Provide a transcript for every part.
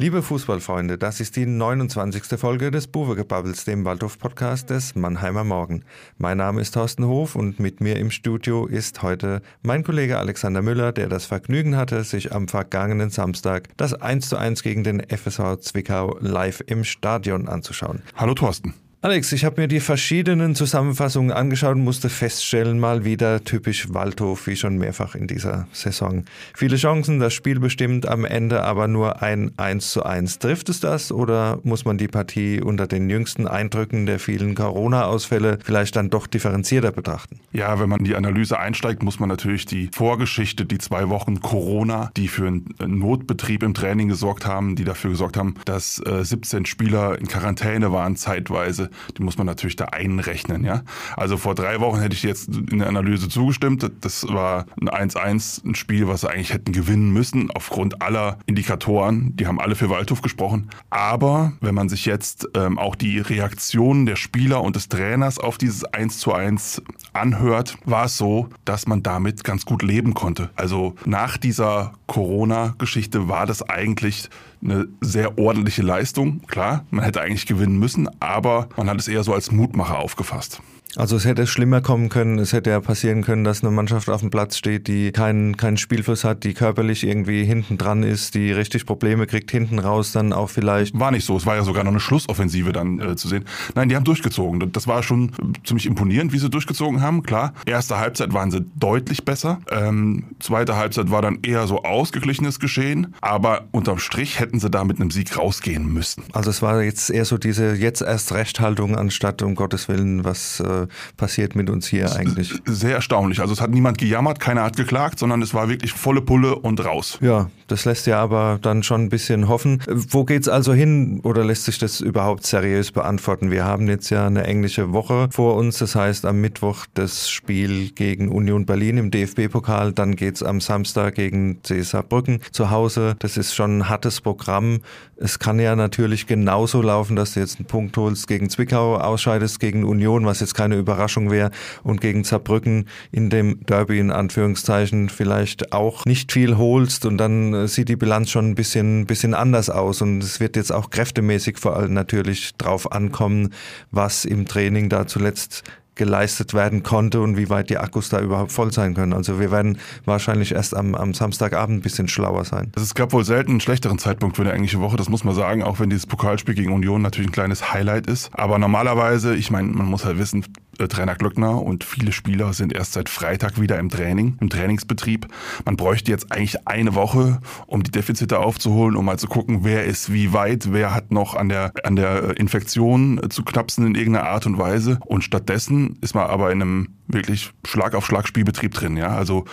Liebe Fußballfreunde, das ist die 29. Folge des Buwegebubbles, dem Waldhof-Podcast des Mannheimer Morgen. Mein Name ist Thorsten Hof und mit mir im Studio ist heute mein Kollege Alexander Müller, der das Vergnügen hatte, sich am vergangenen Samstag das 1:1 gegen den FSV Zwickau live im Stadion anzuschauen. Hallo Thorsten. Alex, ich habe mir die verschiedenen Zusammenfassungen angeschaut und musste feststellen, mal wieder typisch Waldhof, wie schon mehrfach in dieser Saison. Viele Chancen, das Spiel bestimmt, am Ende aber nur ein 1 zu 1. Trifft es das oder muss man die Partie unter den jüngsten Eindrücken der vielen Corona-Ausfälle vielleicht dann doch differenzierter betrachten? Ja, wenn man in die Analyse einsteigt, muss man natürlich die Vorgeschichte, die zwei Wochen Corona, die für einen Notbetrieb im Training gesorgt haben, die dafür gesorgt haben, dass 17 Spieler in Quarantäne waren zeitweise, die muss man natürlich da einrechnen, ja. Also vor drei Wochen hätte ich jetzt in der Analyse zugestimmt. Das war ein 1-1, ein Spiel, was sie eigentlich hätten gewinnen müssen, aufgrund aller Indikatoren. Die haben alle für Waldhof gesprochen. Aber wenn man sich jetzt ähm, auch die Reaktionen der Spieler und des Trainers auf dieses 1 zu 1 anhört, war es so, dass man damit ganz gut leben konnte. Also nach dieser Corona-Geschichte war das eigentlich eine sehr ordentliche Leistung. Klar, man hätte eigentlich gewinnen müssen, aber man hat es eher so als Mutmacher aufgefasst. Also es hätte schlimmer kommen können. Es hätte ja passieren können, dass eine Mannschaft auf dem Platz steht, die keinen keinen Spielfluss hat, die körperlich irgendwie hinten dran ist, die richtig Probleme kriegt, hinten raus dann auch vielleicht. War nicht so. Es war ja sogar noch eine Schlussoffensive dann äh, zu sehen. Nein, die haben durchgezogen. Das war schon ziemlich imponierend, wie sie durchgezogen haben. Klar, erste Halbzeit waren sie deutlich besser. Ähm, zweite Halbzeit war dann eher so ausgeglichenes Geschehen. Aber unterm Strich hätten sie da mit einem Sieg rausgehen müssen. Also es war jetzt eher so diese jetzt erst Rechthaltung anstatt um Gottes Willen was äh, passiert mit uns hier eigentlich. Sehr erstaunlich. Also es hat niemand gejammert, keiner hat geklagt, sondern es war wirklich volle Pulle und raus. Ja, das lässt ja aber dann schon ein bisschen hoffen. Wo geht's also hin oder lässt sich das überhaupt seriös beantworten? Wir haben jetzt ja eine englische Woche vor uns. Das heißt am Mittwoch das Spiel gegen Union Berlin im DFB-Pokal. Dann geht's am Samstag gegen CSA Saarbrücken zu Hause. Das ist schon ein hartes Programm. Es kann ja natürlich genauso laufen, dass du jetzt einen Punkt holst gegen Zwickau, ausscheidest gegen Union, was jetzt keine Überraschung wäre, und gegen Saarbrücken in dem Derby in Anführungszeichen vielleicht auch nicht viel holst und dann sieht die Bilanz schon ein bisschen, bisschen anders aus. Und es wird jetzt auch kräftemäßig vor allem natürlich drauf ankommen, was im Training da zuletzt geleistet werden konnte und wie weit die Akkus da überhaupt voll sein können. Also wir werden wahrscheinlich erst am, am Samstagabend ein bisschen schlauer sein. Es gab wohl selten einen schlechteren Zeitpunkt für eine englische Woche, das muss man sagen, auch wenn dieses Pokalspiel gegen Union natürlich ein kleines Highlight ist. Aber normalerweise, ich meine, man muss halt wissen, Trainer Glöckner und viele Spieler sind erst seit Freitag wieder im Training, im Trainingsbetrieb. Man bräuchte jetzt eigentlich eine Woche, um die Defizite aufzuholen, um mal zu gucken, wer ist wie weit, wer hat noch an der, an der Infektion zu knapsen in irgendeiner Art und Weise. Und stattdessen ist man aber in einem wirklich Schlag auf Schlag Spielbetrieb drin. Ja, also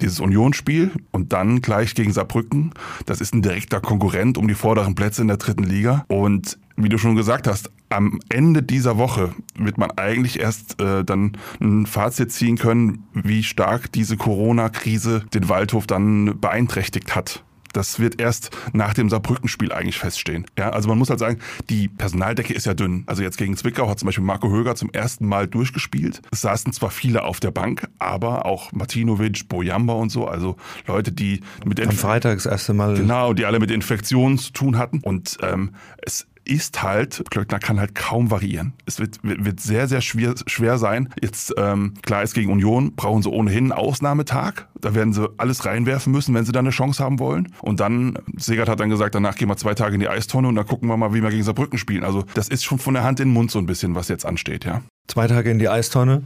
dieses Unionsspiel und dann gleich gegen Saarbrücken. Das ist ein direkter Konkurrent um die vorderen Plätze in der dritten Liga. Und wie du schon gesagt hast, am Ende dieser Woche wird man eigentlich erst äh, dann ein Fazit ziehen können, wie stark diese Corona-Krise den Waldhof dann beeinträchtigt hat. Das wird erst nach dem Saarbrückenspiel eigentlich feststehen. Ja, also man muss halt sagen, die Personaldecke ist ja dünn. Also jetzt gegen Zwickau hat zum Beispiel Marco Höger zum ersten Mal durchgespielt. Es saßen zwar viele auf der Bank, aber auch Martinovic, Bojamba und so, also Leute, die mit am Freitag das erste Mal genau, die alle mit Infektionen zu tun hatten. Und ähm, es ist halt, Klöckner kann halt kaum variieren. Es wird, wird sehr, sehr schwer, schwer sein. Jetzt, ähm, klar ist gegen Union, brauchen sie ohnehin einen Ausnahmetag. Da werden sie alles reinwerfen müssen, wenn sie da eine Chance haben wollen. Und dann, Segert hat dann gesagt, danach gehen wir zwei Tage in die Eistonne und dann gucken wir mal, wie wir gegen Saarbrücken spielen. Also das ist schon von der Hand in den Mund so ein bisschen, was jetzt ansteht, ja. Zwei Tage in die Eistonne,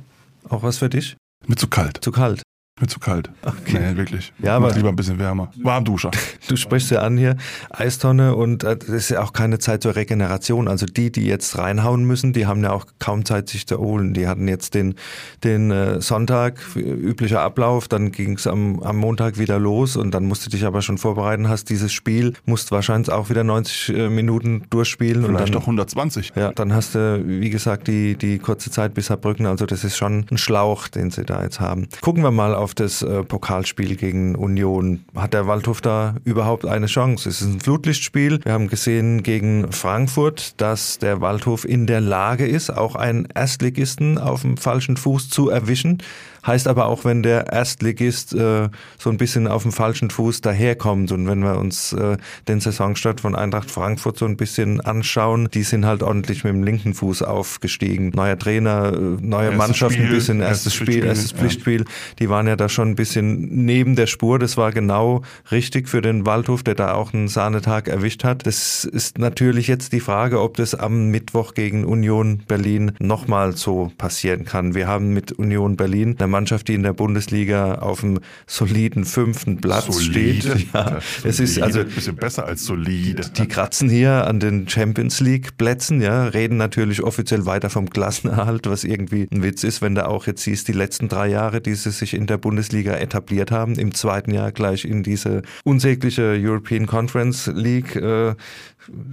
auch was für dich? Mit zu kalt. Zu kalt. Mir zu kalt. Okay. Nee, wirklich. Ja, aber lieber ein bisschen wärmer. Warmduscher. Du sprichst ja an hier, Eistonne und äh, das ist ja auch keine Zeit zur Regeneration. Also die, die jetzt reinhauen müssen, die haben ja auch kaum Zeit, sich zu erholen. Die hatten jetzt den, den äh, Sonntag, üblicher Ablauf, dann ging es am, am Montag wieder los und dann musst du dich aber schon vorbereiten, hast dieses Spiel, musst wahrscheinlich auch wieder 90 äh, Minuten durchspielen. Vielleicht und dann, doch 120. Ja, dann hast du, wie gesagt, die, die kurze Zeit bis Saarbrücken. Also das ist schon ein Schlauch, den sie da jetzt haben. Gucken wir mal auf auf das äh, Pokalspiel gegen Union. Hat der Waldhof da überhaupt eine Chance? Es ist ein Flutlichtspiel. Wir haben gesehen gegen Frankfurt, dass der Waldhof in der Lage ist, auch einen Erstligisten auf dem falschen Fuß zu erwischen. Heißt aber auch, wenn der Erstligist äh, so ein bisschen auf dem falschen Fuß daherkommt und wenn wir uns äh, den Saisonstart von Eintracht Frankfurt so ein bisschen anschauen, die sind halt ordentlich mit dem linken Fuß aufgestiegen. Neuer Trainer, äh, neue erstes Mannschaft, Spiel, ein bisschen erstes, erstes Spiel, erstes Pflichtspiel. Ja. Die waren ja da schon ein bisschen neben der Spur. Das war genau richtig für den Waldhof, der da auch einen Sahnetag erwischt hat. Das ist natürlich jetzt die Frage, ob das am Mittwoch gegen Union Berlin nochmal so passieren kann. Wir haben mit Union Berlin eine Mannschaft, die in der Bundesliga auf dem soliden fünften Platz solide. steht. Ja, es ist also ein bisschen besser als solide. Die kratzen hier an den Champions League Plätzen, ja, reden natürlich offiziell weiter vom Klassenerhalt, was irgendwie ein Witz ist, wenn da auch jetzt siehst, die letzten drei Jahre, die sie sich in der Bundesliga etabliert haben, im zweiten Jahr gleich in diese unsägliche European Conference League äh,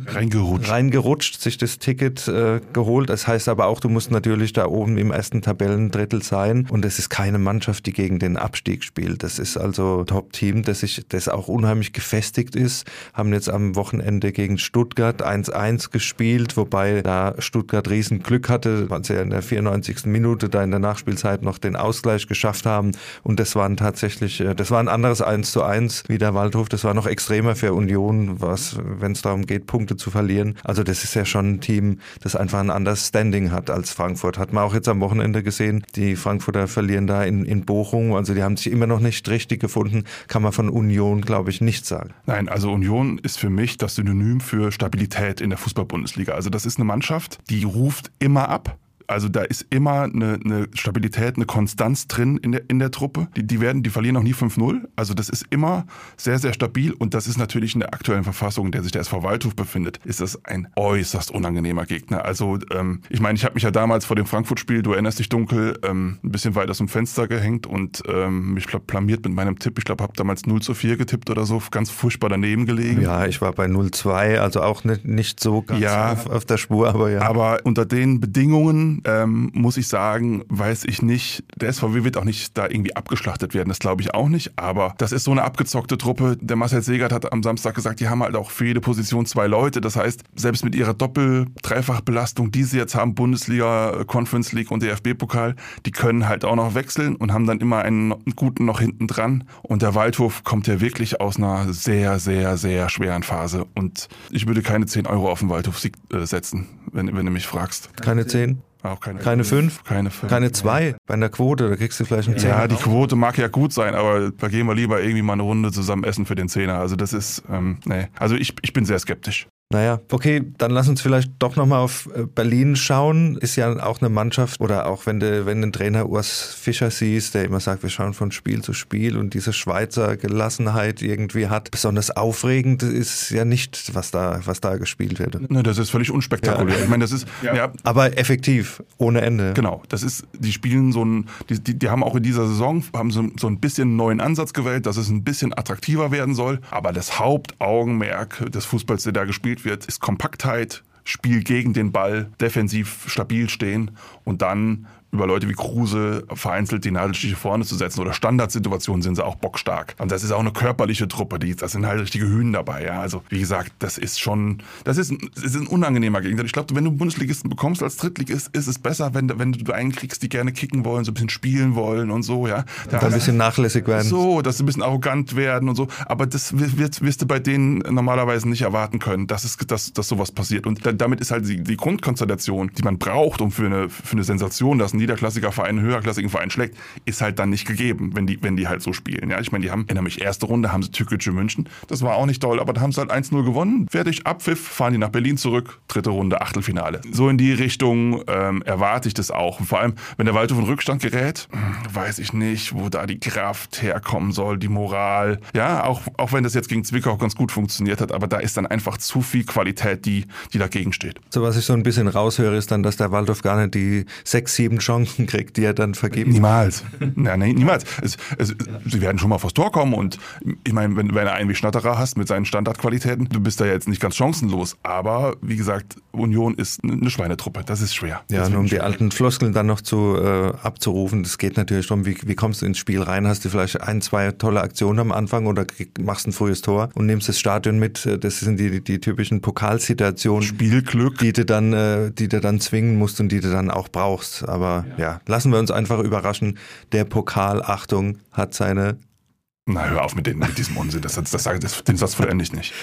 reingerutscht. reingerutscht, sich das Ticket äh, geholt. Das heißt aber auch, du musst natürlich da oben im ersten Tabellendrittel sein und es ist keine Mannschaft, die gegen den Abstieg spielt. Das ist also Top-Team, das, das auch unheimlich gefestigt ist. Haben jetzt am Wochenende gegen Stuttgart 1-1 gespielt, wobei da Stuttgart riesen Glück hatte, weil sie ja in der 94. Minute da in der Nachspielzeit noch den Ausgleich geschafft haben. Und das waren tatsächlich, äh, das war ein anderes 1 zu 1 wie der Waldhof. Das war noch extremer für Union, was, wenn es darum geht, Punkte zu verlieren. Also das ist ja schon ein Team, das einfach ein anderes Standing hat als Frankfurt. Hat man auch jetzt am Wochenende gesehen. Die Frankfurter verlieren da in, in Bochum. Also die haben sich immer noch nicht richtig gefunden. Kann man von Union, glaube ich, nicht sagen. Nein, also Union ist für mich das Synonym für Stabilität in der Fußball-Bundesliga. Also das ist eine Mannschaft, die ruft immer ab. Also da ist immer eine, eine Stabilität, eine Konstanz drin in der, in der Truppe. Die, die, werden, die verlieren noch nie 5-0. Also das ist immer sehr, sehr stabil und das ist natürlich in der aktuellen Verfassung, in der sich der SV Waldhof befindet, ist das ein äußerst unangenehmer Gegner. Also ähm, ich meine, ich habe mich ja damals vor dem Frankfurt-Spiel, du erinnerst dich dunkel, ähm, ein bisschen weit aus dem Fenster gehängt und ähm, mich blamiert mit meinem Tipp. Ich glaube, habe damals 0 zu 4 getippt oder so, ganz furchtbar daneben gelegen. Ja, ich war bei 0-2, also auch nicht, nicht so ganz ja, auf, auf der Spur, aber ja. Aber unter den Bedingungen ähm, muss ich sagen, weiß ich nicht. Der SVW wird auch nicht da irgendwie abgeschlachtet werden, das glaube ich auch nicht. Aber das ist so eine abgezockte Truppe. Der Marcel Segert hat am Samstag gesagt, die haben halt auch für jede Position zwei Leute. Das heißt, selbst mit ihrer Doppel-Dreifach-Belastung, die sie jetzt haben, Bundesliga, Conference League und DFB-Pokal, die können halt auch noch wechseln und haben dann immer einen, guten noch hinten dran. Und der Waldhof kommt ja wirklich aus einer sehr, sehr, sehr schweren Phase. Und ich würde keine 10 Euro auf den Waldhof-Sieg äh, setzen, wenn, wenn du mich fragst. Keine 10? Auch keine, keine fünf? Keine fünf. Keine zwei? Bei einer Quote, da kriegst du vielleicht einen Zehner. Ja, die Quote mag ja gut sein, aber da gehen wir lieber irgendwie mal eine Runde zusammen essen für den Zehner. Also das ist, ähm, nee. Also ich, ich bin sehr skeptisch. Naja, okay, dann lass uns vielleicht doch nochmal auf äh, Berlin schauen. Ist ja auch eine Mannschaft, oder auch wenn du, wenn den Trainer Urs Fischer siehst, der immer sagt, wir schauen von Spiel zu Spiel und diese Schweizer Gelassenheit irgendwie hat. Besonders aufregend ist ja nicht, was da, was da gespielt wird. Ne, das ist völlig unspektakulär. Ja. Ich meine, das ist, ja. ja. Aber effektiv, ohne Ende. Genau, das ist, die spielen so ein, die, die, die haben auch in dieser Saison, haben so, so ein bisschen einen neuen Ansatz gewählt, dass es ein bisschen attraktiver werden soll. Aber das Hauptaugenmerk des Fußballs, der da gespielt wird, ist Kompaktheit, Spiel gegen den Ball, defensiv stabil stehen und dann über Leute wie Kruse vereinzelt die Nadelstiche vorne zu setzen oder Standardsituationen sind sie auch bockstark. Und das ist auch eine körperliche Truppe, die, das sind halt richtige Hühner dabei. Ja. Also wie gesagt, das ist schon, das ist, das ist ein unangenehmer Gegensatz. Ich glaube, wenn du Bundesligisten bekommst als Drittligist, ist es besser, wenn, wenn du einen kriegst, die gerne kicken wollen, so ein bisschen spielen wollen und so. Ja. Da ein bisschen nachlässig werden. So, dass sie ein bisschen arrogant werden und so. Aber das wirst, wirst du bei denen normalerweise nicht erwarten können, dass, es, dass, dass sowas passiert. Und damit ist halt die, die Grundkonstellation, die man braucht, um für eine, für eine Sensation, ein niederklassiger Verein einen höherklassigen Verein schlägt, ist halt dann nicht gegeben, wenn die, wenn die halt so spielen. Ja, ich meine, die haben, erinnere mich, erste Runde haben sie Türkische München. Das war auch nicht toll, aber da haben sie halt 1-0 gewonnen. Fertig, Abpfiff, fahren die nach Berlin zurück. Dritte Runde, Achtelfinale. So in die Richtung ähm, erwarte ich das auch. Und vor allem, wenn der Waldhof in Rückstand gerät, hm, weiß ich nicht, wo da die Kraft herkommen soll, die Moral. Ja, auch, auch wenn das jetzt gegen Zwickau ganz gut funktioniert hat, aber da ist dann einfach zu viel Qualität, die, die dagegen steht. So, was ich so ein bisschen raushöre, ist dann, dass der Waldhof gar nicht die sechs, sieben Chancen kriegt, die er dann vergeben Niemals. Nein, nein, niemals. Es, es, sie werden schon mal vors Tor kommen und ich meine, wenn, wenn du einen wie Schnatterer hast mit seinen Standardqualitäten, du bist da jetzt nicht ganz chancenlos. Aber wie gesagt, Union ist eine Schweinetruppe. Das ist schwer. Ja, nur um schwer. die alten Floskeln dann noch zu äh, abzurufen, das geht natürlich darum, wie, wie kommst du ins Spiel rein? Hast du vielleicht ein, zwei tolle Aktionen am Anfang oder machst ein frühes Tor und nimmst das Stadion mit? Das sind die, die typischen Pokalsituationen. Spielglück. Die du dann, äh, die du dann zwingen musst und die du dann auch brauchst. Aber ja. ja, lassen wir uns einfach überraschen. Der Pokal, Achtung, hat seine na, hör auf mit, den, mit diesem Unsinn. Das, das, das, das, den Satz vollende ich nicht.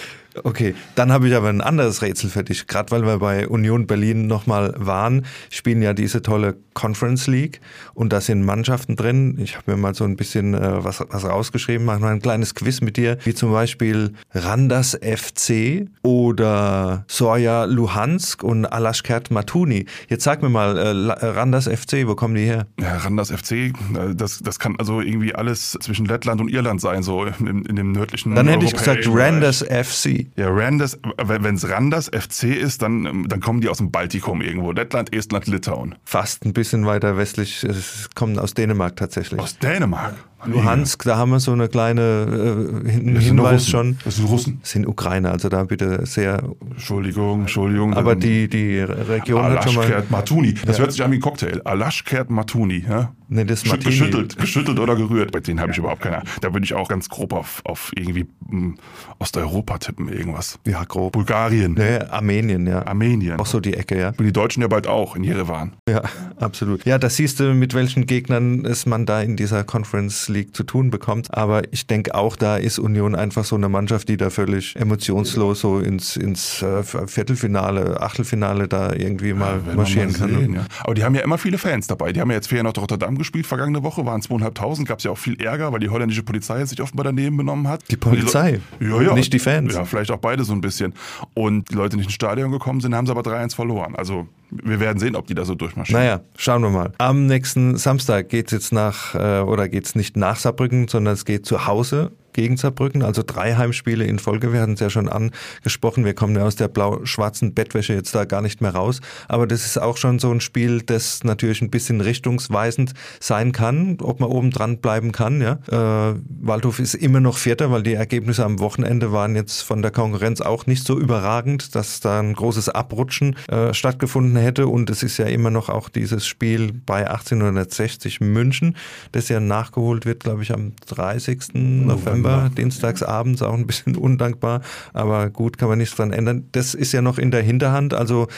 Okay, dann habe ich aber ein anderes Rätsel für dich. Gerade weil wir bei Union Berlin nochmal waren, spielen ja diese tolle Conference League und da sind Mannschaften drin. Ich habe mir mal so ein bisschen äh, was, was rausgeschrieben, machen wir ein kleines Quiz mit dir, wie zum Beispiel Randers FC oder Soja Luhansk und Alashkert Matuni. Jetzt sag mir mal, äh, Randers FC, wo kommen die her? Ja, Randers FC, äh, das, das kann also irgendwie alles zwischen Lettland und Irland sein, so in, in dem nördlichen Dann hätte ich gesagt Randers FC. Ja, Randers, wenn es Randers FC ist, dann, dann kommen die aus dem Baltikum irgendwo. Lettland, Estland, Litauen. Fast ein bisschen weiter westlich. Es kommen aus Dänemark tatsächlich. Aus Dänemark? Luhansk, da haben wir so eine kleine äh, Hinweis schon. Das sind Russen. Das sind Ukrainer, also da bitte sehr. Entschuldigung, Entschuldigung. Aber die, die Region hat schon mal. Matuni. Das ja. hört sich an wie ein Cocktail. Alashkert Matuni. Ja? Nee, das ist Martini. Geschüttelt, geschüttelt oder gerührt. Bei denen habe ich überhaupt keine Ahnung. Da würde ich auch ganz grob auf, auf irgendwie hm, Osteuropa tippen, irgendwas. Ja, grob. Bulgarien. Nee, Armenien, ja. Armenien. Auch so die Ecke, ja. Und die Deutschen ja bald auch in Jerewan. Ja, absolut. Ja, da siehst du, mit welchen Gegnern es man da in dieser Conference League zu tun bekommt. Aber ich denke auch, da ist Union einfach so eine Mannschaft, die da völlig emotionslos so ins, ins äh, Viertelfinale, Achtelfinale da irgendwie mal ja, marschieren mal sehen, kann. Ja. Aber die haben ja immer viele Fans dabei. Die haben ja jetzt Feyenoord Rotterdam gespielt vergangene Woche, waren zweieinhalbtausend, gab es ja auch viel Ärger, weil die holländische Polizei sich offenbar daneben benommen hat. Die Polizei? Die ja, ja. Nicht die Fans? Ja, vielleicht auch beide so ein bisschen. Und die Leute nicht ins Stadion gekommen sind, haben sie aber 3-1 verloren. Also wir werden sehen, ob die da so durchmarschieren. Naja, schauen wir mal. Am nächsten Samstag geht es jetzt nach, äh, oder geht es nicht nach Saarbrücken, sondern es geht zu Hause gegen Saarbrücken, also drei Heimspiele in Folge. Wir hatten es ja schon angesprochen, wir kommen ja aus der blau-schwarzen Bettwäsche jetzt da gar nicht mehr raus. Aber das ist auch schon so ein Spiel, das natürlich ein bisschen richtungsweisend sein kann, ob man oben dran bleiben kann. Ja? Äh, Waldhof ist immer noch Vierter, weil die Ergebnisse am Wochenende waren jetzt von der Konkurrenz auch nicht so überragend, dass da ein großes Abrutschen äh, stattgefunden hätte. Und es ist ja immer noch auch dieses Spiel bei 1860 München, das ja nachgeholt wird, glaube ich, am 30. November. November, dienstags abends, auch ein bisschen undankbar, aber gut, kann man nichts dran ändern. Das ist ja noch in der Hinterhand, also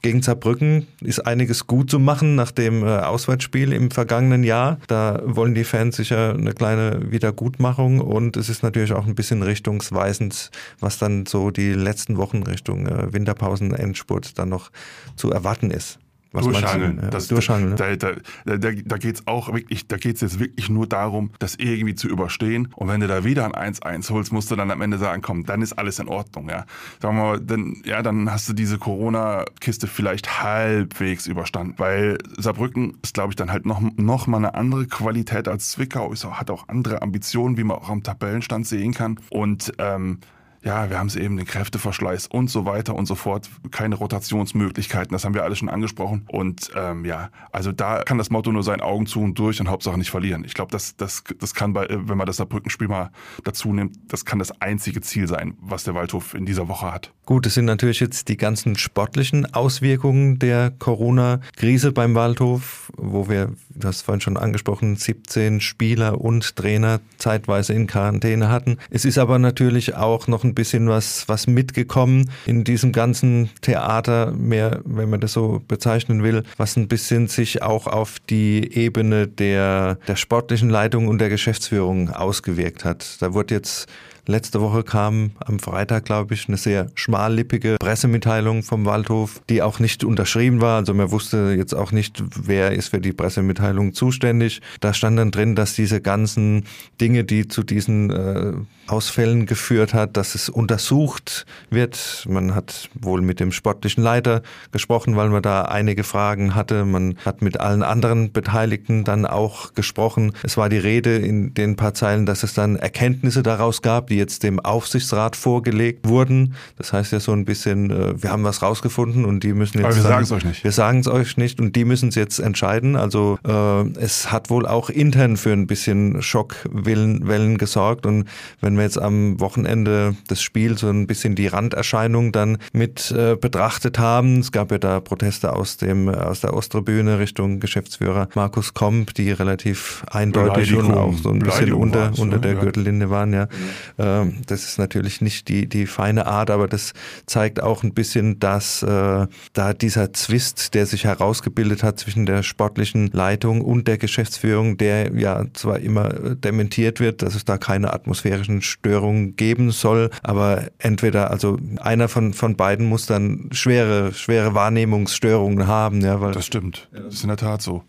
gegen Saarbrücken ist einiges gut zu machen nach dem äh, Auswärtsspiel im vergangenen Jahr. Da wollen die Fans sicher eine kleine Wiedergutmachung und es ist natürlich auch ein bisschen richtungsweisend, was dann so die letzten Wochen Richtung äh, Winterpausen, Endspurt dann noch zu erwarten ist. Was durchhangeln. Ja, das, durchhangeln. Da, da, da, da geht es auch wirklich, da geht es jetzt wirklich nur darum, das irgendwie zu überstehen. Und wenn du da wieder ein 1-1 holst, musst du dann am Ende sagen, komm, dann ist alles in Ordnung. Ja, sagen wir mal, dann, ja, dann hast du diese Corona-Kiste vielleicht halbwegs überstanden. Weil Saarbrücken ist, glaube ich, dann halt noch, noch mal eine andere Qualität als Zwickau. Ist auch, hat auch andere Ambitionen, wie man auch am Tabellenstand sehen kann. Und ähm, ja, wir haben es eben, den Kräfteverschleiß und so weiter und so fort, keine Rotationsmöglichkeiten, das haben wir alles schon angesprochen. Und ähm, ja, also da kann das Motto nur sein, Augen zu und durch und Hauptsache nicht verlieren. Ich glaube, das, das, das kann bei, wenn man das Saarbrückenspiel mal dazu nimmt, das kann das einzige Ziel sein, was der Waldhof in dieser Woche hat. Gut, es sind natürlich jetzt die ganzen sportlichen Auswirkungen der Corona-Krise beim Waldhof, wo wir, du hast vorhin schon angesprochen, 17 Spieler und Trainer zeitweise in Quarantäne hatten. Es ist aber natürlich auch noch ein bisschen was, was mitgekommen in diesem ganzen Theater, mehr, wenn man das so bezeichnen will, was ein bisschen sich auch auf die Ebene der, der sportlichen Leitung und der Geschäftsführung ausgewirkt hat. Da wurde jetzt Letzte Woche kam am Freitag, glaube ich, eine sehr schmallippige Pressemitteilung vom Waldhof, die auch nicht unterschrieben war. Also man wusste jetzt auch nicht, wer ist für die Pressemitteilung zuständig. Da stand dann drin, dass diese ganzen Dinge, die zu diesen äh, Ausfällen geführt hat, dass es untersucht wird. Man hat wohl mit dem sportlichen Leiter gesprochen, weil man da einige Fragen hatte. Man hat mit allen anderen Beteiligten dann auch gesprochen. Es war die Rede in den paar Zeilen, dass es dann Erkenntnisse daraus gab, die jetzt dem Aufsichtsrat vorgelegt wurden. Das heißt ja so ein bisschen, äh, wir haben was rausgefunden und die müssen jetzt. Aber wir sagen es euch nicht. Wir sagen es euch nicht und die müssen es jetzt entscheiden. Also äh, es hat wohl auch intern für ein bisschen Schockwellen gesorgt und wenn wir jetzt am Wochenende das Spiel so ein bisschen die Randerscheinung dann mit äh, betrachtet haben, es gab ja da Proteste aus dem aus der Osttribüne Richtung Geschäftsführer Markus Komp, die relativ eindeutig und auch so ein bisschen unter unter der Gürtellinie waren, ja. Mhm. Das ist natürlich nicht die die feine Art, aber das zeigt auch ein bisschen, dass äh, da dieser Zwist, der sich herausgebildet hat zwischen der sportlichen Leitung und der Geschäftsführung, der ja zwar immer dementiert wird, dass es da keine atmosphärischen Störungen geben soll, aber entweder, also einer von, von beiden muss dann schwere, schwere Wahrnehmungsstörungen haben, ja, weil. Das stimmt. Das ist in der Tat so.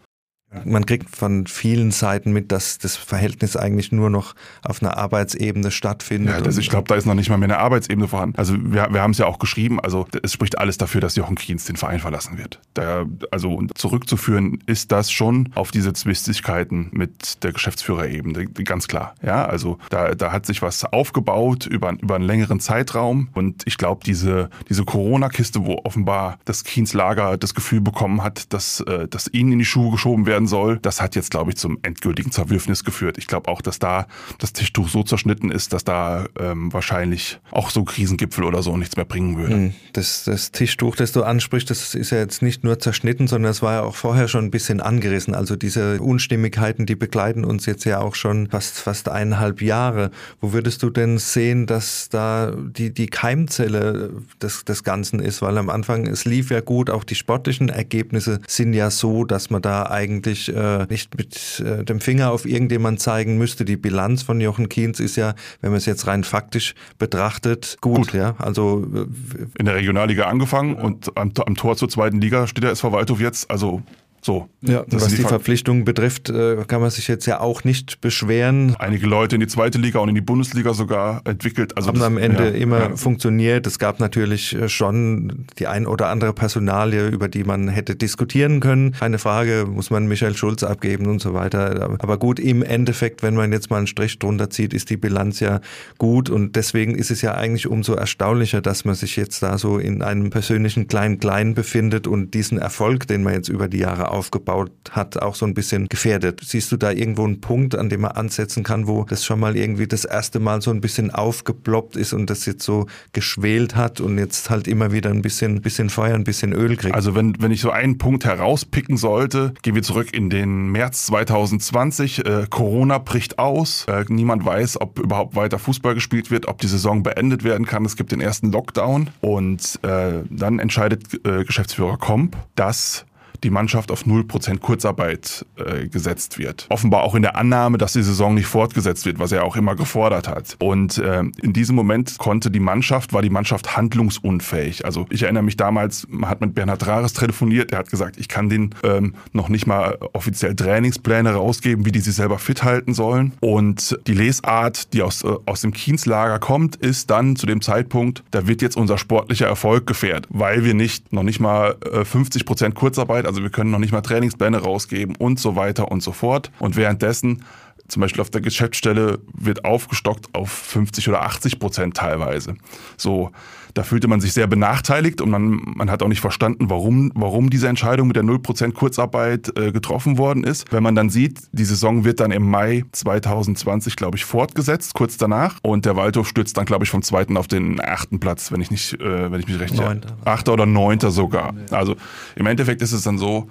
Man kriegt von vielen Seiten mit, dass das Verhältnis eigentlich nur noch auf einer Arbeitsebene stattfindet. Ja, das, ich glaube, da ist noch nicht mal mehr eine Arbeitsebene vorhanden. Also wir, wir haben es ja auch geschrieben, also es spricht alles dafür, dass Jochen Kienz den Verein verlassen wird. Da, also zurückzuführen ist das schon auf diese Zwistigkeiten mit der Geschäftsführerebene, ganz klar. Ja, also da, da hat sich was aufgebaut über, über einen längeren Zeitraum und ich glaube, diese, diese Corona-Kiste, wo offenbar das Kienz Lager das Gefühl bekommen hat, dass, äh, dass ihnen in die Schuhe geschoben werden werden soll. Das hat jetzt, glaube ich, zum endgültigen Zerwürfnis geführt. Ich glaube auch, dass da das Tischtuch so zerschnitten ist, dass da ähm, wahrscheinlich auch so Krisengipfel oder so nichts mehr bringen würde. Hm, das, das Tischtuch, das du ansprichst, das ist ja jetzt nicht nur zerschnitten, sondern es war ja auch vorher schon ein bisschen angerissen. Also diese Unstimmigkeiten, die begleiten uns jetzt ja auch schon fast, fast eineinhalb Jahre. Wo würdest du denn sehen, dass da die, die Keimzelle des, des Ganzen ist? Weil am Anfang, es lief ja gut, auch die sportlichen Ergebnisse sind ja so, dass man da eigentlich wirklich äh, nicht mit äh, dem Finger auf irgendjemand zeigen müsste. Die Bilanz von Jochen Kienz ist ja, wenn man es jetzt rein faktisch betrachtet, gut. gut. Ja, also äh, in der Regionalliga angefangen und am, am Tor zur zweiten Liga steht der SV Waldhof jetzt. Also so. Ja, was die, die Verpflichtungen betrifft, äh, kann man sich jetzt ja auch nicht beschweren. Einige Leute in die zweite Liga und in die Bundesliga sogar entwickelt. Also haben das, am Ende ja, immer ja. funktioniert. Es gab natürlich äh, schon die ein oder andere Personalie, über die man hätte diskutieren können. Keine Frage, muss man Michael Schulz abgeben und so weiter. Aber gut, im Endeffekt, wenn man jetzt mal einen Strich drunter zieht, ist die Bilanz ja gut und deswegen ist es ja eigentlich umso erstaunlicher, dass man sich jetzt da so in einem persönlichen Klein-Klein befindet und diesen Erfolg, den man jetzt über die Jahre aufgebaut hat, auch so ein bisschen gefährdet. Siehst du da irgendwo einen Punkt, an dem man ansetzen kann, wo das schon mal irgendwie das erste Mal so ein bisschen aufgeploppt ist und das jetzt so geschwelt hat und jetzt halt immer wieder ein bisschen, bisschen Feuer, ein bisschen Öl kriegt? Also wenn, wenn ich so einen Punkt herauspicken sollte, gehen wir zurück in den März 2020. Äh, Corona bricht aus. Äh, niemand weiß, ob überhaupt weiter Fußball gespielt wird, ob die Saison beendet werden kann. Es gibt den ersten Lockdown und äh, dann entscheidet äh, Geschäftsführer Komp, dass die Mannschaft auf 0% Kurzarbeit äh, gesetzt wird. Offenbar auch in der Annahme, dass die Saison nicht fortgesetzt wird, was er auch immer gefordert hat. Und äh, in diesem Moment konnte die Mannschaft, war die Mannschaft handlungsunfähig. Also ich erinnere mich damals, man hat mit Bernhard Rares telefoniert, er hat gesagt, ich kann den ähm, noch nicht mal offiziell Trainingspläne rausgeben, wie die sich selber fit halten sollen. Und die Lesart, die aus, äh, aus dem Kienzlager kommt, ist dann zu dem Zeitpunkt, da wird jetzt unser sportlicher Erfolg gefährdet, weil wir nicht noch nicht mal äh, 50 Prozent Kurzarbeit also wir können noch nicht mal Trainingspläne rausgeben und so weiter und so fort. Und währenddessen zum Beispiel auf der Geschäftsstelle wird aufgestockt auf 50 oder 80 Prozent teilweise. So, da fühlte man sich sehr benachteiligt und man, man hat auch nicht verstanden, warum, warum diese Entscheidung mit der 0% Kurzarbeit äh, getroffen worden ist. Wenn man dann sieht, die Saison wird dann im Mai 2020, glaube ich, fortgesetzt, kurz danach. Und der Waldhof stürzt dann, glaube ich, vom zweiten auf den achten Platz, wenn ich nicht, äh, wenn ich mich recht Neunter. Achter oder neunter sogar. Also im Endeffekt ist es dann so,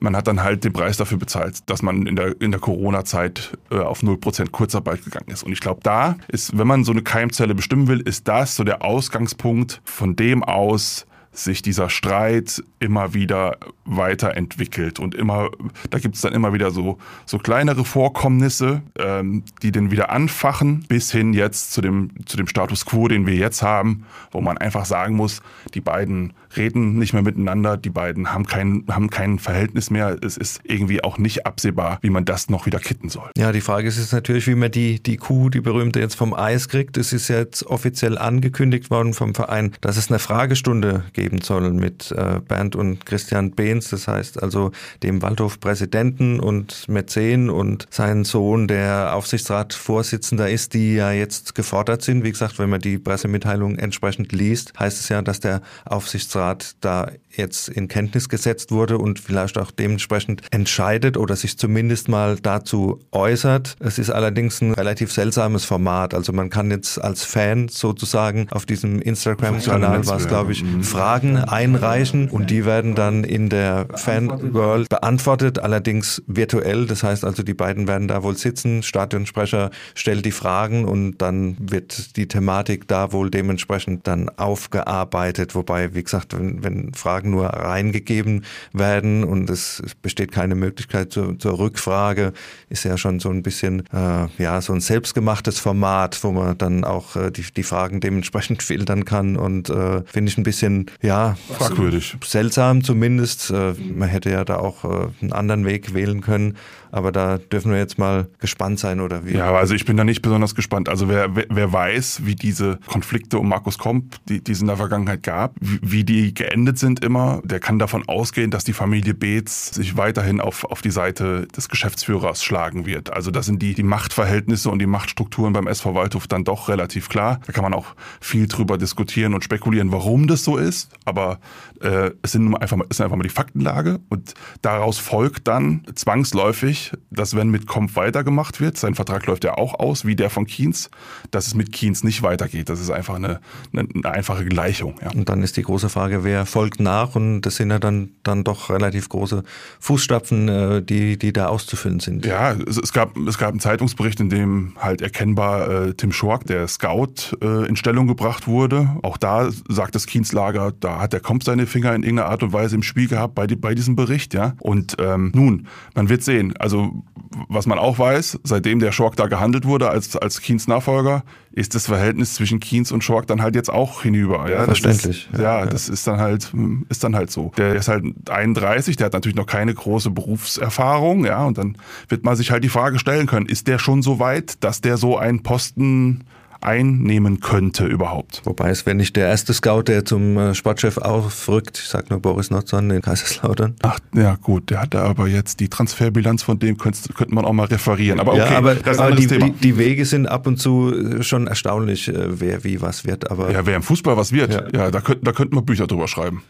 man hat dann halt den Preis dafür bezahlt, dass man in der, in der Corona-Zeit äh, auf 0% Kurzarbeit gegangen ist. Und ich glaube, da ist, wenn man so eine Keimzelle bestimmen will, ist das so der Ausgangspunkt, von dem aus sich dieser Streit immer wieder weiterentwickelt und immer, da gibt es dann immer wieder so, so kleinere Vorkommnisse, ähm, die den wieder anfachen, bis hin jetzt zu dem, zu dem Status quo, den wir jetzt haben, wo man einfach sagen muss, die beiden reden nicht mehr miteinander, die beiden haben kein, haben kein Verhältnis mehr. Es ist irgendwie auch nicht absehbar, wie man das noch wieder kitten soll. Ja, die Frage ist jetzt natürlich, wie man die, die Kuh, die berühmte, jetzt vom Eis kriegt. Es ist jetzt offiziell angekündigt worden vom Verein, dass es eine Fragestunde geben soll mit äh, Bernd und Christian Behns, das heißt also dem Waldhof-Präsidenten und Mäzen und seinen Sohn, der Aufsichtsratsvorsitzender ist, die ja jetzt gefordert sind. Wie gesagt, wenn man die Pressemitteilung entsprechend liest, heißt es ja, dass der Aufsichtsrat da jetzt in Kenntnis gesetzt wurde und vielleicht auch dementsprechend entscheidet oder sich zumindest mal dazu äußert. Es ist allerdings ein relativ seltsames Format. Also man kann jetzt als Fan sozusagen auf diesem Instagram-Kanal was, glaube ich, mhm. Fragen einreichen und die werden dann in der Fan-World beantwortet, allerdings virtuell. Das heißt also, die beiden werden da wohl sitzen, Stadionsprecher stellt die Fragen und dann wird die Thematik da wohl dementsprechend dann aufgearbeitet. Wobei, wie gesagt, wenn, wenn Fragen nur reingegeben werden und es, es besteht keine Möglichkeit zur, zur, Rückfrage, ist ja schon so ein bisschen äh, ja so ein selbstgemachtes Format, wo man dann auch äh, die, die Fragen dementsprechend filtern kann und äh, finde ich ein bisschen ja fragwürdig, seltsam zumindest. Äh, man hätte ja da auch äh, einen anderen Weg wählen können. Aber da dürfen wir jetzt mal gespannt sein, oder wie? Ja, also ich bin da nicht besonders gespannt. Also wer, wer, wer weiß, wie diese Konflikte um Markus Komp, die, die es in der Vergangenheit gab, wie, wie die geendet sind immer, der kann davon ausgehen, dass die Familie Beetz sich weiterhin auf, auf die Seite des Geschäftsführers schlagen wird. Also da sind die, die Machtverhältnisse und die Machtstrukturen beim SV Waldhof dann doch relativ klar. Da kann man auch viel drüber diskutieren und spekulieren, warum das so ist. Aber äh, es sind einfach, sind einfach mal die Faktenlage und daraus folgt dann zwangsläufig, natürlich, dass wenn mit Komp weitergemacht wird, sein Vertrag läuft ja auch aus, wie der von Kienz, dass es mit Kienz nicht weitergeht. Das ist einfach eine, eine, eine einfache Gleichung. Ja. Und dann ist die große Frage, wer folgt nach? Und das sind ja dann, dann doch relativ große Fußstapfen, äh, die, die da auszufüllen sind. Ja, es, es, gab, es gab einen Zeitungsbericht, in dem halt erkennbar äh, Tim Schork, der Scout, äh, in Stellung gebracht wurde. Auch da sagt das Kienz Lager, da hat der Komp seine Finger in irgendeiner Art und Weise im Spiel gehabt bei, bei diesem Bericht. ja. Und ähm, nun, man wird sehen. Also also was man auch weiß, seitdem der Schork da gehandelt wurde als, als Keens Nachfolger, ist das Verhältnis zwischen Keens und Schork dann halt jetzt auch hinüber. Ja, verständlich. Ist, ja, ja, das ist dann halt, ist dann halt so. Der ist halt 31, der hat natürlich noch keine große Berufserfahrung, ja, und dann wird man sich halt die Frage stellen können, ist der schon so weit, dass der so einen Posten einnehmen könnte überhaupt. Wobei es wäre nicht der erste Scout, der zum äh, Sportchef aufrückt. Ich sag nur Boris Notzon in Kaiserslautern. Ach, ja gut, der hatte aber jetzt die Transferbilanz von dem könnte, könnte man auch mal referieren. Aber okay, ja, aber, aber die, die, die, Wege sind ab und zu äh, schon erstaunlich, äh, wer wie was wird. Aber ja, wer im Fußball was wird, ja, ja da, könnten, da könnten wir Bücher drüber schreiben.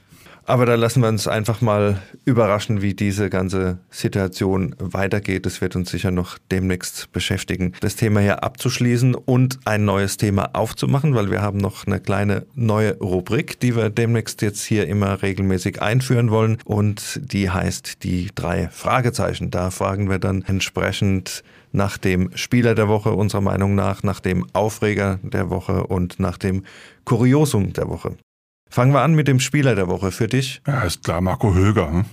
Aber da lassen wir uns einfach mal überraschen, wie diese ganze Situation weitergeht. Das wird uns sicher noch demnächst beschäftigen, das Thema hier abzuschließen und ein neues Thema aufzumachen, weil wir haben noch eine kleine neue Rubrik, die wir demnächst jetzt hier immer regelmäßig einführen wollen. Und die heißt die drei Fragezeichen. Da fragen wir dann entsprechend nach dem Spieler der Woche unserer Meinung nach, nach dem Aufreger der Woche und nach dem Kuriosum der Woche. Fangen wir an mit dem Spieler der Woche für dich. Ja, ist klar, Marco Höger. Hm?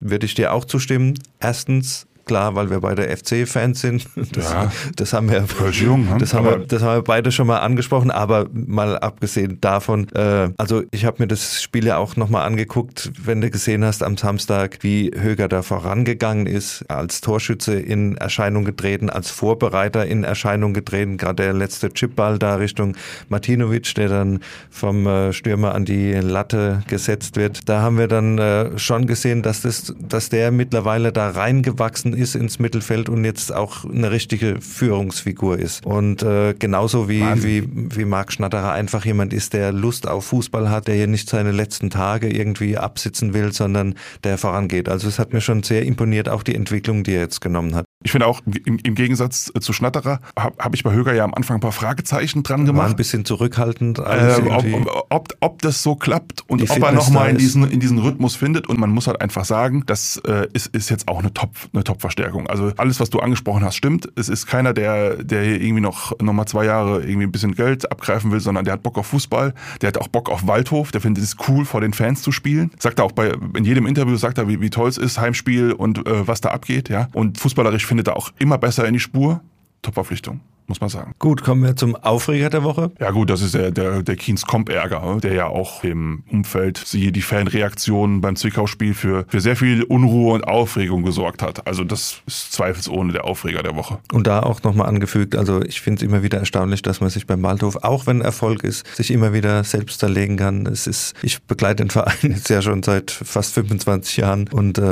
Würde ich dir auch zustimmen. Erstens, klar, weil wir beide FC-Fans sind. Das, ja. das haben wir, Jung, das, haben wir, das haben wir beide schon mal angesprochen. Aber mal abgesehen davon, äh, also ich habe mir das Spiel ja auch nochmal angeguckt, wenn du gesehen hast am Samstag, wie Höger da vorangegangen ist, als Torschütze in Erscheinung getreten, als Vorbereiter in Erscheinung getreten. Gerade der letzte Chipball da Richtung Martinovic, der dann vom äh, Stürmer an die Latte gesetzt wird. Da haben wir dann äh, schon gesehen, dass das, dass der mittlerweile da reingewachsen ist ins Mittelfeld und jetzt auch eine richtige Führungsfigur ist. Und äh, genauso wie, wie, wie Marc Schnatterer einfach jemand ist, der Lust auf Fußball hat, der hier nicht seine letzten Tage irgendwie absitzen will, sondern der vorangeht. Also es hat mir schon sehr imponiert, auch die Entwicklung, die er jetzt genommen hat. Ich finde auch im, im Gegensatz zu Schnatterer habe hab ich bei Höger ja am Anfang ein paar Fragezeichen dran gemacht. War ein bisschen zurückhaltend. Äh, ob, ob, ob, das so klappt und ob er nochmal in diesen, in diesen Rhythmus findet. Und man muss halt einfach sagen, das äh, ist, ist jetzt auch eine Top, eine Top Verstärkung. Also alles, was du angesprochen hast, stimmt. Es ist keiner, der, der hier irgendwie noch, noch mal zwei Jahre irgendwie ein bisschen Geld abgreifen will, sondern der hat Bock auf Fußball. Der hat auch Bock auf Waldhof. Der findet es cool, vor den Fans zu spielen. Sagt er auch bei, in jedem Interview, sagt er, wie, wie toll es ist, Heimspiel und äh, was da abgeht. Ja. Und fußballerisch findet er auch immer besser in die Spur. Top-Verpflichtung. Muss man sagen. Gut, kommen wir zum Aufreger der Woche. Ja gut, das ist der, der, der Keens Comp-Ärger, der ja auch im Umfeld, siehe die Fanreaktionen beim Zwickau-Spiel für, für sehr viel Unruhe und Aufregung gesorgt hat. Also das ist zweifelsohne der Aufreger der Woche. Und da auch nochmal angefügt, also ich finde es immer wieder erstaunlich, dass man sich beim Waldhof, auch wenn Erfolg ist, sich immer wieder selbst zerlegen kann. Es ist, ich begleite den Verein jetzt ja schon seit fast 25 Jahren und äh,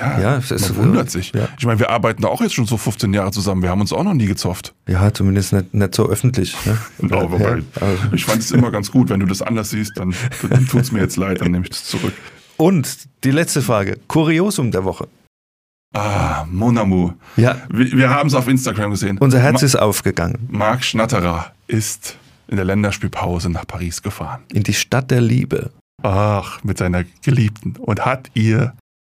ja, ja es ist, man wundert sich. Ja. Ich meine, wir arbeiten da auch jetzt schon so 15 Jahre zusammen. Wir haben uns auch noch nie gezofft. Ja, zumindest nicht, nicht so öffentlich. Ne? genau, wobei, ja, also. ich fand es immer ganz gut. Wenn du das anders siehst, dann, dann tut es mir jetzt leid, dann nehme ich das zurück. Und die letzte Frage, Kuriosum der Woche. Ah, Monamu. Ja. Wir, wir haben es auf Instagram gesehen. Unser Herz Ma ist aufgegangen. Marc Schnatterer ist in der Länderspielpause nach Paris gefahren. In die Stadt der Liebe. Ach, mit seiner Geliebten. Und hat ihr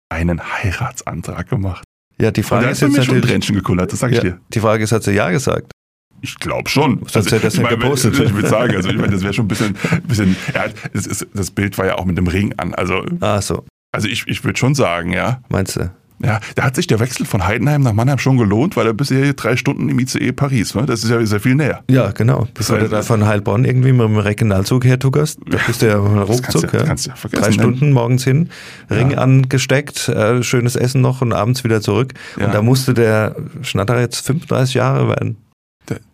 einen Heiratsantrag gemacht. Ja, die Frage ist jetzt natürlich... Tränchen gekullert, das sag ich ja, dir. Die Frage ist, hat sie Ja gesagt? Ich glaube schon. Sonst also, hätte er das nicht gepostet. Ich würde sagen, also ich meine, das wäre schon ein bisschen, bisschen ja, das, ist, das Bild war ja auch mit dem Ring an. Also, ah, so. Also ich, ich würde schon sagen, ja. Meinst du? Ja, da hat sich der Wechsel von Heidenheim nach Mannheim schon gelohnt, weil er bisher drei Stunden im ICE Paris, ne? das ist ja sehr viel näher. Ja, genau. Bevor du da von Heilbronn irgendwie mit dem Regionalzug hertuckerst, da bist du ja ruckzuck. Das kannst du ja, vergessen. Drei ne? Stunden morgens hin, Ring ja. angesteckt, äh, schönes Essen noch und abends wieder zurück. Ja. Und da musste der Schnatter jetzt 35 Jahre werden.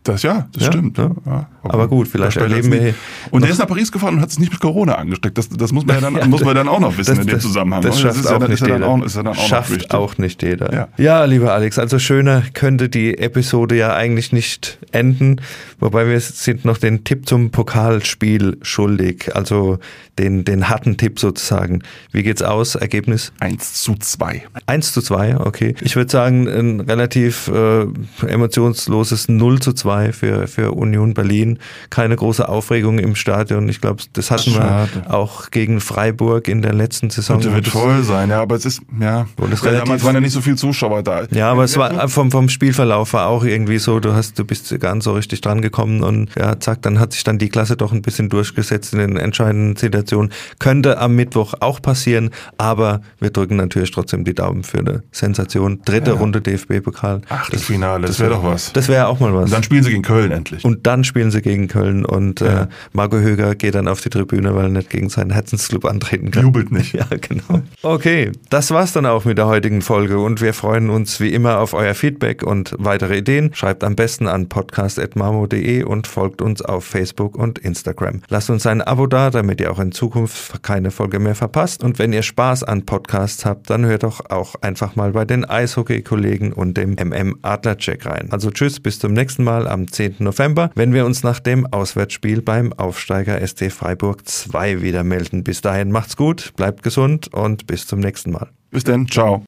Das ja, das ja, stimmt. Ja. Ja, aber, gut, vielleicht erleben wir. Und der ist nach Paris gefahren und hat es nicht mit Corona angesteckt. Das, das muss man ja dann, muss man dann auch noch wissen das, in dem Zusammenhang. Das, das schafft auch nicht jeder. Auch, auch schafft auch nicht jeder. Ja. lieber Alex, also schöner könnte die Episode ja eigentlich nicht enden. Wobei wir sind noch den Tipp zum Pokalspiel schuldig. Also den, den harten Tipp sozusagen. Wie geht's aus? Ergebnis? 1 zu 2. 1 zu 2, okay. Ich würde sagen, ein relativ äh, emotionsloses 0 zu 2 für, für Union Berlin. Keine große Aufregung im Stadion. Ich glaube, das hatten Schade. wir auch gegen Freiburg in der letzten Saison. Der wird voll sein, ja, aber es ist, ja, es damals waren ja nicht so viele Zuschauer da. Ja, aber es war vom, vom Spielverlauf war auch irgendwie so, du hast, du bist ganz so richtig dran gekommen und ja, zack, dann hat sich dann die Klasse doch ein bisschen durchgesetzt in den entscheidenden Situationen. Könnte am Mittwoch auch passieren, aber wir drücken natürlich trotzdem die Daumen für eine Sensation. Dritte ja. Runde DFB-Pokal. Ach, das Finale, das, das wäre doch was. Das wäre auch mal was. Und dann spielen sie gegen Köln endlich. Und dann spielen sie gegen Köln und ja. äh, Marco Höger geht dann auf die Tribüne, weil er nicht gegen seinen Herzensclub antreten kann. Jubelt nicht. Ja, genau. Okay, das war's dann auch mit der heutigen Folge und wir freuen uns wie immer auf euer Feedback und weitere Ideen. Schreibt am besten an podcast.marmo.de und folgt uns auf Facebook und Instagram. Lasst uns ein Abo da, damit ihr auch in Zukunft keine Folge mehr verpasst. Und wenn ihr Spaß an Podcasts habt, dann hört doch auch einfach mal bei den Eishockey-Kollegen und dem MM Adlercheck rein. Also tschüss, bis zum nächsten Mal am 10. November, wenn wir uns nach dem Auswärtsspiel beim Aufsteiger ST Freiburg 2 wieder melden. Bis dahin macht's gut, bleibt gesund und bis zum nächsten Mal. Bis dann, ciao.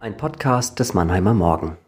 Ein Podcast des Mannheimer Morgen.